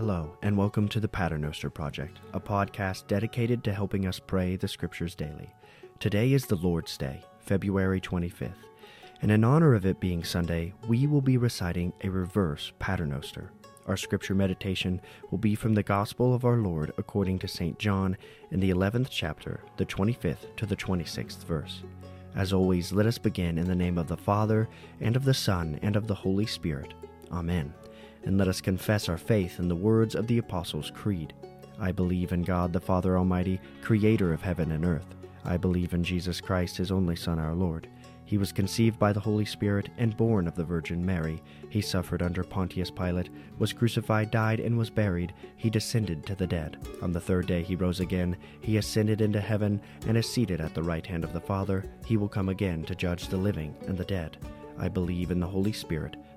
Hello, and welcome to the Paternoster Project, a podcast dedicated to helping us pray the Scriptures daily. Today is the Lord's Day, February 25th, and in honor of it being Sunday, we will be reciting a reverse Paternoster. Our scripture meditation will be from the Gospel of our Lord according to St. John in the 11th chapter, the 25th to the 26th verse. As always, let us begin in the name of the Father, and of the Son, and of the Holy Spirit. Amen. And let us confess our faith in the words of the Apostles' Creed. I believe in God the Father Almighty, creator of heaven and earth. I believe in Jesus Christ, his only Son, our Lord. He was conceived by the Holy Spirit and born of the Virgin Mary. He suffered under Pontius Pilate, was crucified, died, and was buried. He descended to the dead. On the third day he rose again. He ascended into heaven and is seated at the right hand of the Father. He will come again to judge the living and the dead. I believe in the Holy Spirit,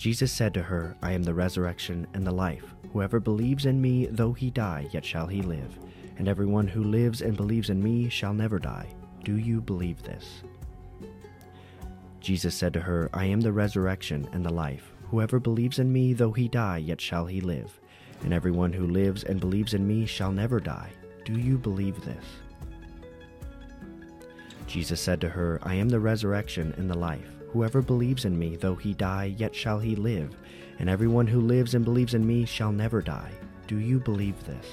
Jesus said to her, I am the resurrection and the life. Whoever believes in me, though he die, yet shall he live. And everyone who lives and believes in me shall never die. Do you believe this? Jesus said to her, I am the resurrection and the life. Whoever believes in me, though he die, yet shall he live. And everyone who lives and believes in me shall never die. Do you believe this? Jesus said to her, I am the resurrection and the life. Whoever believes in me, though he die, yet shall he live. And everyone who lives and believes in me shall never die. Do you believe this?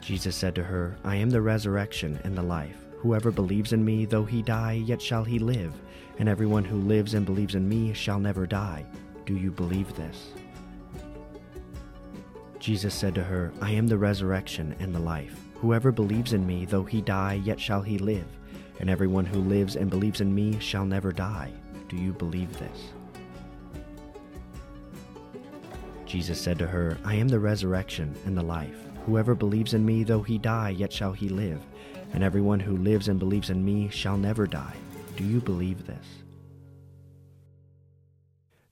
Jesus said to her, I am the resurrection and the life. Whoever believes in me, though he die, yet shall he live, and everyone who lives and believes in me shall never die. Do you believe this? Jesus said to her, I am the resurrection and the life. Whoever believes in me, though he die, yet shall he live, and everyone who lives and believes in me shall never die. Do you believe this? Jesus said to her, I am the resurrection and the life. Whoever believes in me, though he die, yet shall he live and everyone who lives and believes in me shall never die. Do you believe this?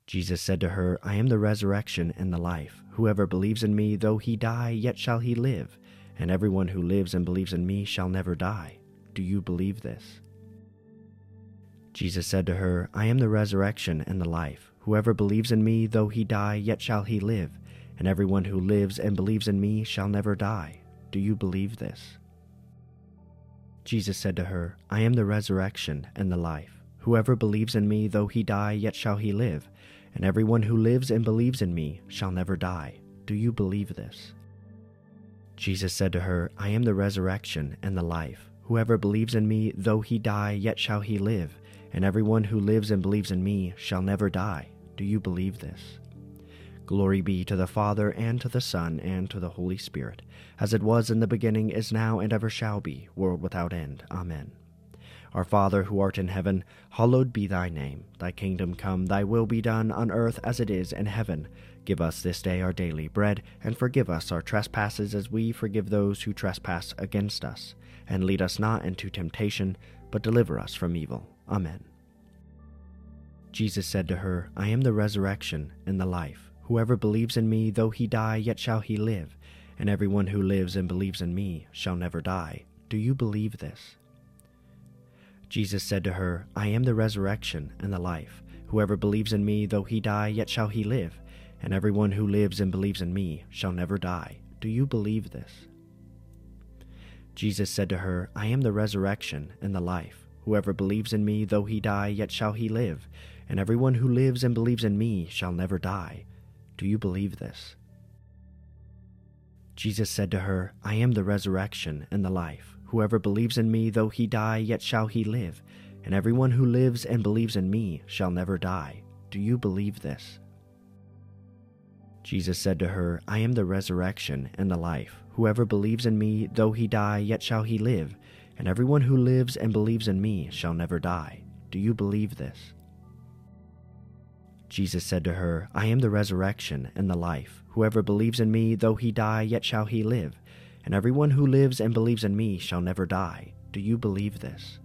Jesus said to her, I am the resurrection and the life. Whoever believes in me, though he die, yet shall he live, and everyone who lives and believes in me shall never die. Do you believe this? Jesus said to her, I am the resurrection and the life. Whoever believes in me, though he die, yet shall he live, and everyone who lives and believes in me shall never die. Do you believe this? Jesus said to her, I am the resurrection and the life. Whoever believes in me, though he die, yet shall he live, and everyone who lives and believes in me shall never die. Do you believe this? Jesus said to her, I am the resurrection and the life. Whoever believes in me, though he die, yet shall he live, and everyone who lives and believes in me shall never die. Do you believe this? Glory be to the Father, and to the Son, and to the Holy Spirit, as it was in the beginning, is now, and ever shall be, world without end. Amen. Our Father, who art in heaven, hallowed be thy name. Thy kingdom come, thy will be done, on earth as it is in heaven. Give us this day our daily bread, and forgive us our trespasses as we forgive those who trespass against us. And lead us not into temptation, but deliver us from evil. Amen. Jesus said to her, I am the resurrection and the life. Whoever believes in me, though he die, yet shall he live, and everyone who lives and believes in me shall never die. Do you believe this? Jesus said to her, I am the resurrection and the life. Whoever believes in me, though he die, yet shall he live, and everyone who lives and believes in me shall never die. Do you believe this? Jesus said to her, I am the resurrection and the life. Whoever believes in me, though he die, yet shall he live, and everyone who lives and believes in me shall never die. Do you believe this? Jesus said to her, I am the resurrection and the life. Whoever believes in me, though he die, yet shall he live, and everyone who lives and believes in me shall never die. Do you believe this? Jesus said to her, I am the resurrection and the life. Whoever believes in me, though he die, yet shall he live, and everyone who lives and believes in me shall never die. Do you believe this? Jesus said to her, I am the resurrection and the life. Whoever believes in me, though he die, yet shall he live, and everyone who lives and believes in me shall never die. Do you believe this?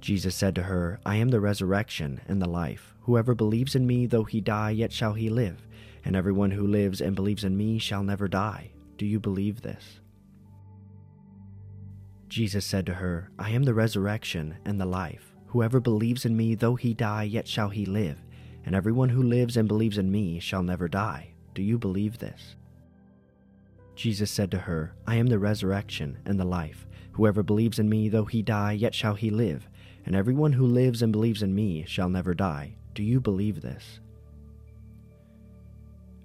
Jesus said to her, I am the resurrection and the life. Whoever believes in me, though he die, yet shall he live, and everyone who lives and believes in me shall never die. Do you believe this? Jesus said to her, I am the resurrection and the life. Whoever believes in me, though he die, yet shall he live, and everyone who lives and believes in me shall never die. Do you believe this? Jesus said to her, I am the resurrection and the life. Whoever believes in me, though he die, yet shall he live, and everyone who lives and believes in me shall never die. Do you believe this?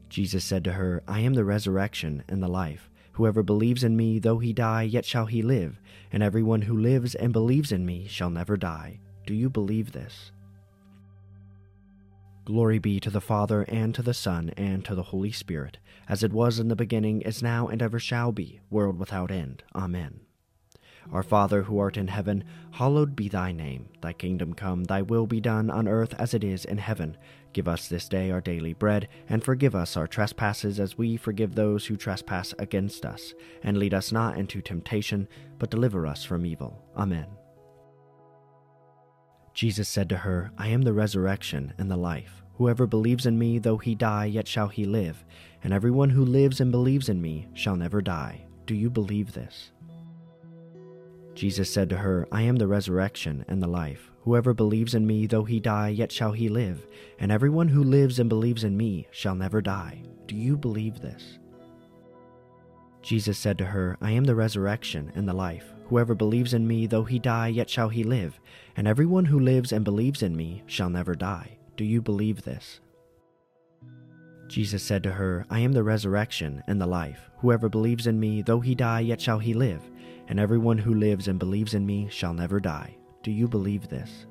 Jesus said to her, I am the resurrection and the life. Whoever believes in me, though he die, yet shall he live, and everyone who lives and believes in me shall never die. Do you believe this? Glory be to the Father, and to the Son, and to the Holy Spirit, as it was in the beginning, is now, and ever shall be, world without end. Amen. Our Father who art in heaven, hallowed be thy name. Thy kingdom come, thy will be done on earth as it is in heaven. Give us this day our daily bread, and forgive us our trespasses as we forgive those who trespass against us. And lead us not into temptation, but deliver us from evil. Amen. Jesus said to her, I am the resurrection and the life. Whoever believes in me, though he die, yet shall he live, and everyone who lives and believes in me shall never die. Do you believe this? Jesus said to her, I am the resurrection and the life. Whoever believes in me, though he die, yet shall he live, and everyone who lives and believes in me shall never die. Do you believe this? Jesus said to her, I am the resurrection and the life. Whoever believes in me, though he die, yet shall he live, and everyone who lives and believes in me shall never die. Do you believe this? Jesus said to her, I am the resurrection and the life. Whoever believes in me, though he die, yet shall he live, and everyone who lives and believes in me shall never die. Do you believe this?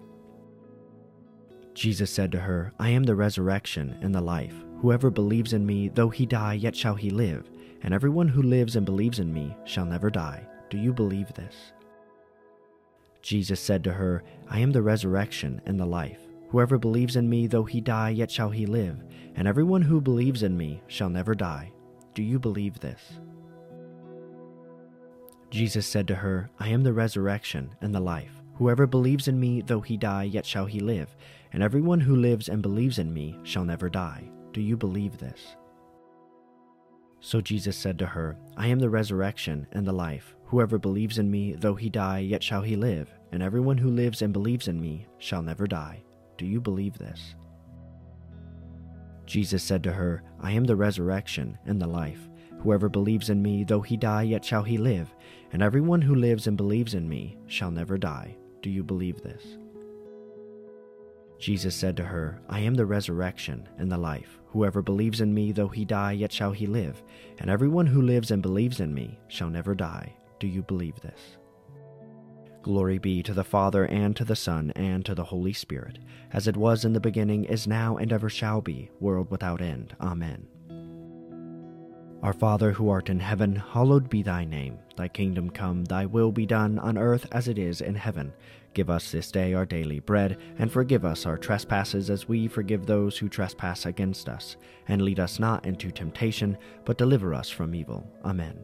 Jesus said to her, I am the resurrection and the life. Whoever believes in me, though he die, yet shall he live, and everyone who lives and believes in me shall never die. Do you believe this? Jesus said to her, I am the resurrection and the life. Whoever believes in me, though he die, yet shall he live, and everyone who believes in me shall never die. Do you believe this? Jesus said to her, I am the resurrection and the life. Whoever believes in me, though he die, yet shall he live, and everyone who lives and believes in me shall never die. Do you believe this? So Jesus said to her, I am the resurrection and the life. Whoever believes in me, though he die, yet shall he live, and everyone who lives and believes in me shall never die. Do you believe this? Jesus said to her, I am the resurrection and the life. Whoever believes in me, though he die, yet shall he live, and everyone who lives and believes in me shall never die. Do you believe this? Jesus said to her, I am the resurrection and the life. Whoever believes in me, though he die, yet shall he live, and everyone who lives and believes in me shall never die. Do you believe this? Glory be to the Father, and to the Son, and to the Holy Spirit, as it was in the beginning, is now, and ever shall be, world without end. Amen. Our Father who art in heaven, hallowed be thy name. Thy kingdom come, thy will be done, on earth as it is in heaven. Give us this day our daily bread, and forgive us our trespasses as we forgive those who trespass against us. And lead us not into temptation, but deliver us from evil. Amen.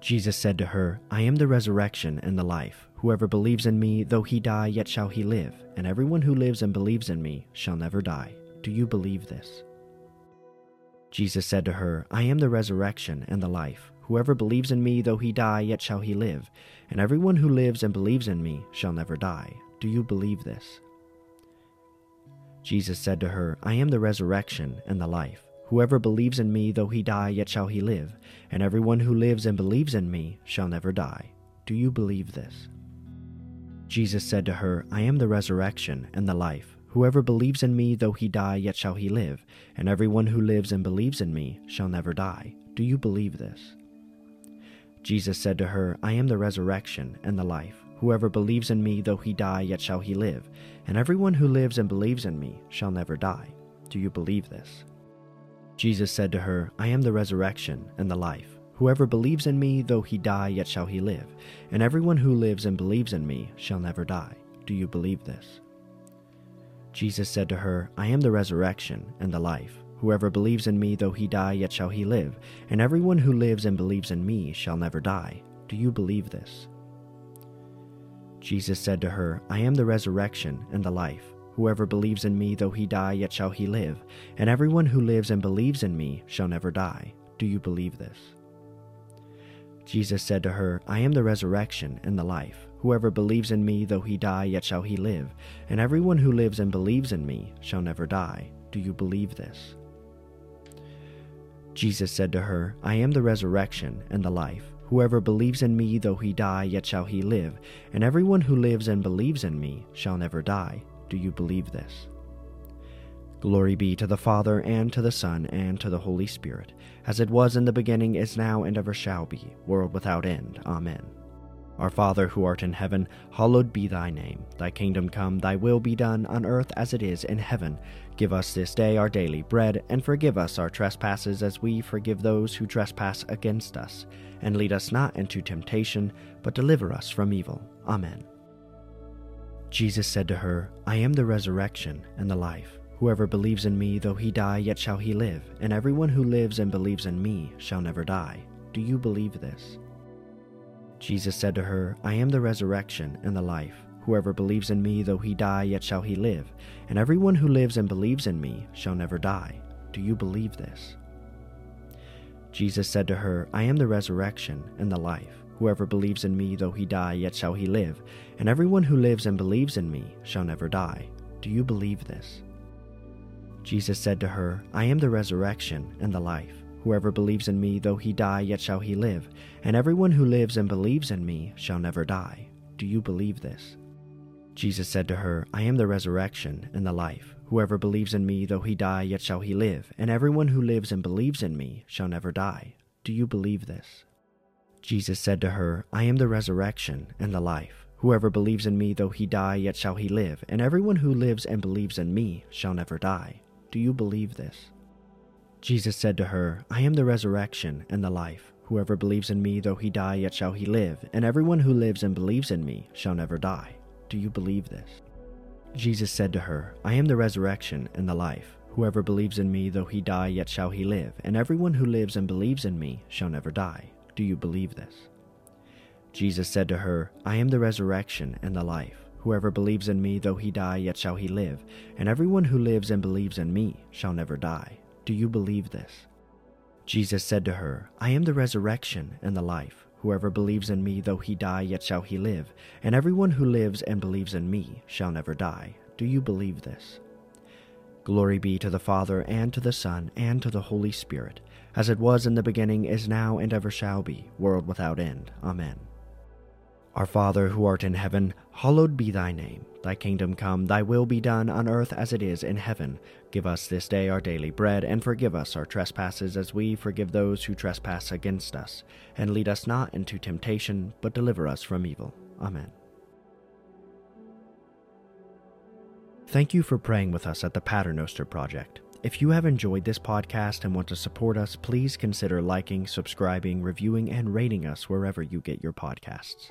Jesus said to her, I am the resurrection and the life. Whoever believes in me, though he die, yet shall he live, and everyone who lives and believes in me shall never die. Do you believe this? Jesus said to her, I am the resurrection and the life. Whoever believes in me, though he die, yet shall he live, and everyone who lives and believes in me shall never die. Do you believe this? Jesus said to her, I am the resurrection and the life. Whoever believes in me, though he die, yet shall he live, and everyone who lives and believes in me shall never die. Do you believe this? Jesus said to her, I am the resurrection and the life. Whoever believes in me, though he die, yet shall he live, and everyone who lives and believes in me shall never die. Do you believe this? Jesus said to her, I am the resurrection and the life. Whoever believes in me, though he die, yet shall he live, and everyone who lives and believes in me shall never die. Do you believe this? Jesus said to her, I am the resurrection and the life. Whoever believes in me, though he die, yet shall he live, and everyone who lives and believes in me shall never die. Do you believe this? Jesus said to her, I am the resurrection and the life. Whoever believes in me, though he die, yet shall he live, and everyone who lives and believes in me shall never die. Do you believe this? Jesus said to her, I am the resurrection and the life. Whoever believes in me, though he die, yet shall he live, and everyone who lives and believes in me shall never die. Do you believe this? Jesus said to her, I am the resurrection and the life. Whoever believes in me, though he die, yet shall he live, and everyone who lives and believes in me shall never die. Do you believe this? Jesus said to her, I am the resurrection and the life. Whoever believes in me, though he die, yet shall he live, and everyone who lives and believes in me shall never die. Do you believe this? Glory be to the Father, and to the Son, and to the Holy Spirit, as it was in the beginning, is now, and ever shall be, world without end. Amen. Our Father who art in heaven, hallowed be thy name. Thy kingdom come, thy will be done, on earth as it is in heaven. Give us this day our daily bread, and forgive us our trespasses as we forgive those who trespass against us. And lead us not into temptation, but deliver us from evil. Amen. Jesus said to her, I am the resurrection and the life. Whoever believes in me, though he die, yet shall he live, and everyone who lives and believes in me shall never die. Do you believe this? Jesus said to her, I am the resurrection and the life. Whoever believes in me, though he die, yet shall he live, and everyone who lives and believes in me shall never die. Do you believe this? Jesus said to her, I am the resurrection and the life. Whoever believes in me, though he die, yet shall he live, and everyone who lives and believes in me shall never die. Do you believe this? Jesus said to her, I am the resurrection and the life. Whoever believes in me, though he die, yet shall he live, and everyone who lives and believes in me shall never die. Do you believe this? Jesus said to her, I am the resurrection and the life. Whoever believes in me, though he die, yet shall he live, and everyone who lives and believes in me shall never die. Do you believe this? Jesus said to her, I am the resurrection and the life. Whoever believes in me, though he die, yet shall he live, and everyone who lives and believes in me shall never die. Do you believe this? Jesus said to her, I am the resurrection and the life. Whoever believes in me, though he die, yet shall he live, and everyone who lives and believes in me shall never die. Do you believe this? Jesus said to her, I am the resurrection and the life. Whoever believes in me, though he die, yet shall he live, and everyone who lives and believes in me shall never die. Do you believe this? Jesus said to her, I am the resurrection and the life. Whoever believes in me, though he die, yet shall he live, and everyone who lives and believes in me shall never die. Do you believe this? Jesus said to her, I am the resurrection and the life. Whoever believes in me, though he die, yet shall he live, and everyone who lives and believes in me shall never die. Do you believe this? Glory be to the Father, and to the Son, and to the Holy Spirit, as it was in the beginning, is now, and ever shall be, world without end. Amen. Our Father who art in heaven, hallowed be thy name. Thy kingdom come, thy will be done on earth as it is in heaven. Give us this day our daily bread, and forgive us our trespasses as we forgive those who trespass against us. And lead us not into temptation, but deliver us from evil. Amen. Thank you for praying with us at the Paternoster Project. If you have enjoyed this podcast and want to support us, please consider liking, subscribing, reviewing, and rating us wherever you get your podcasts.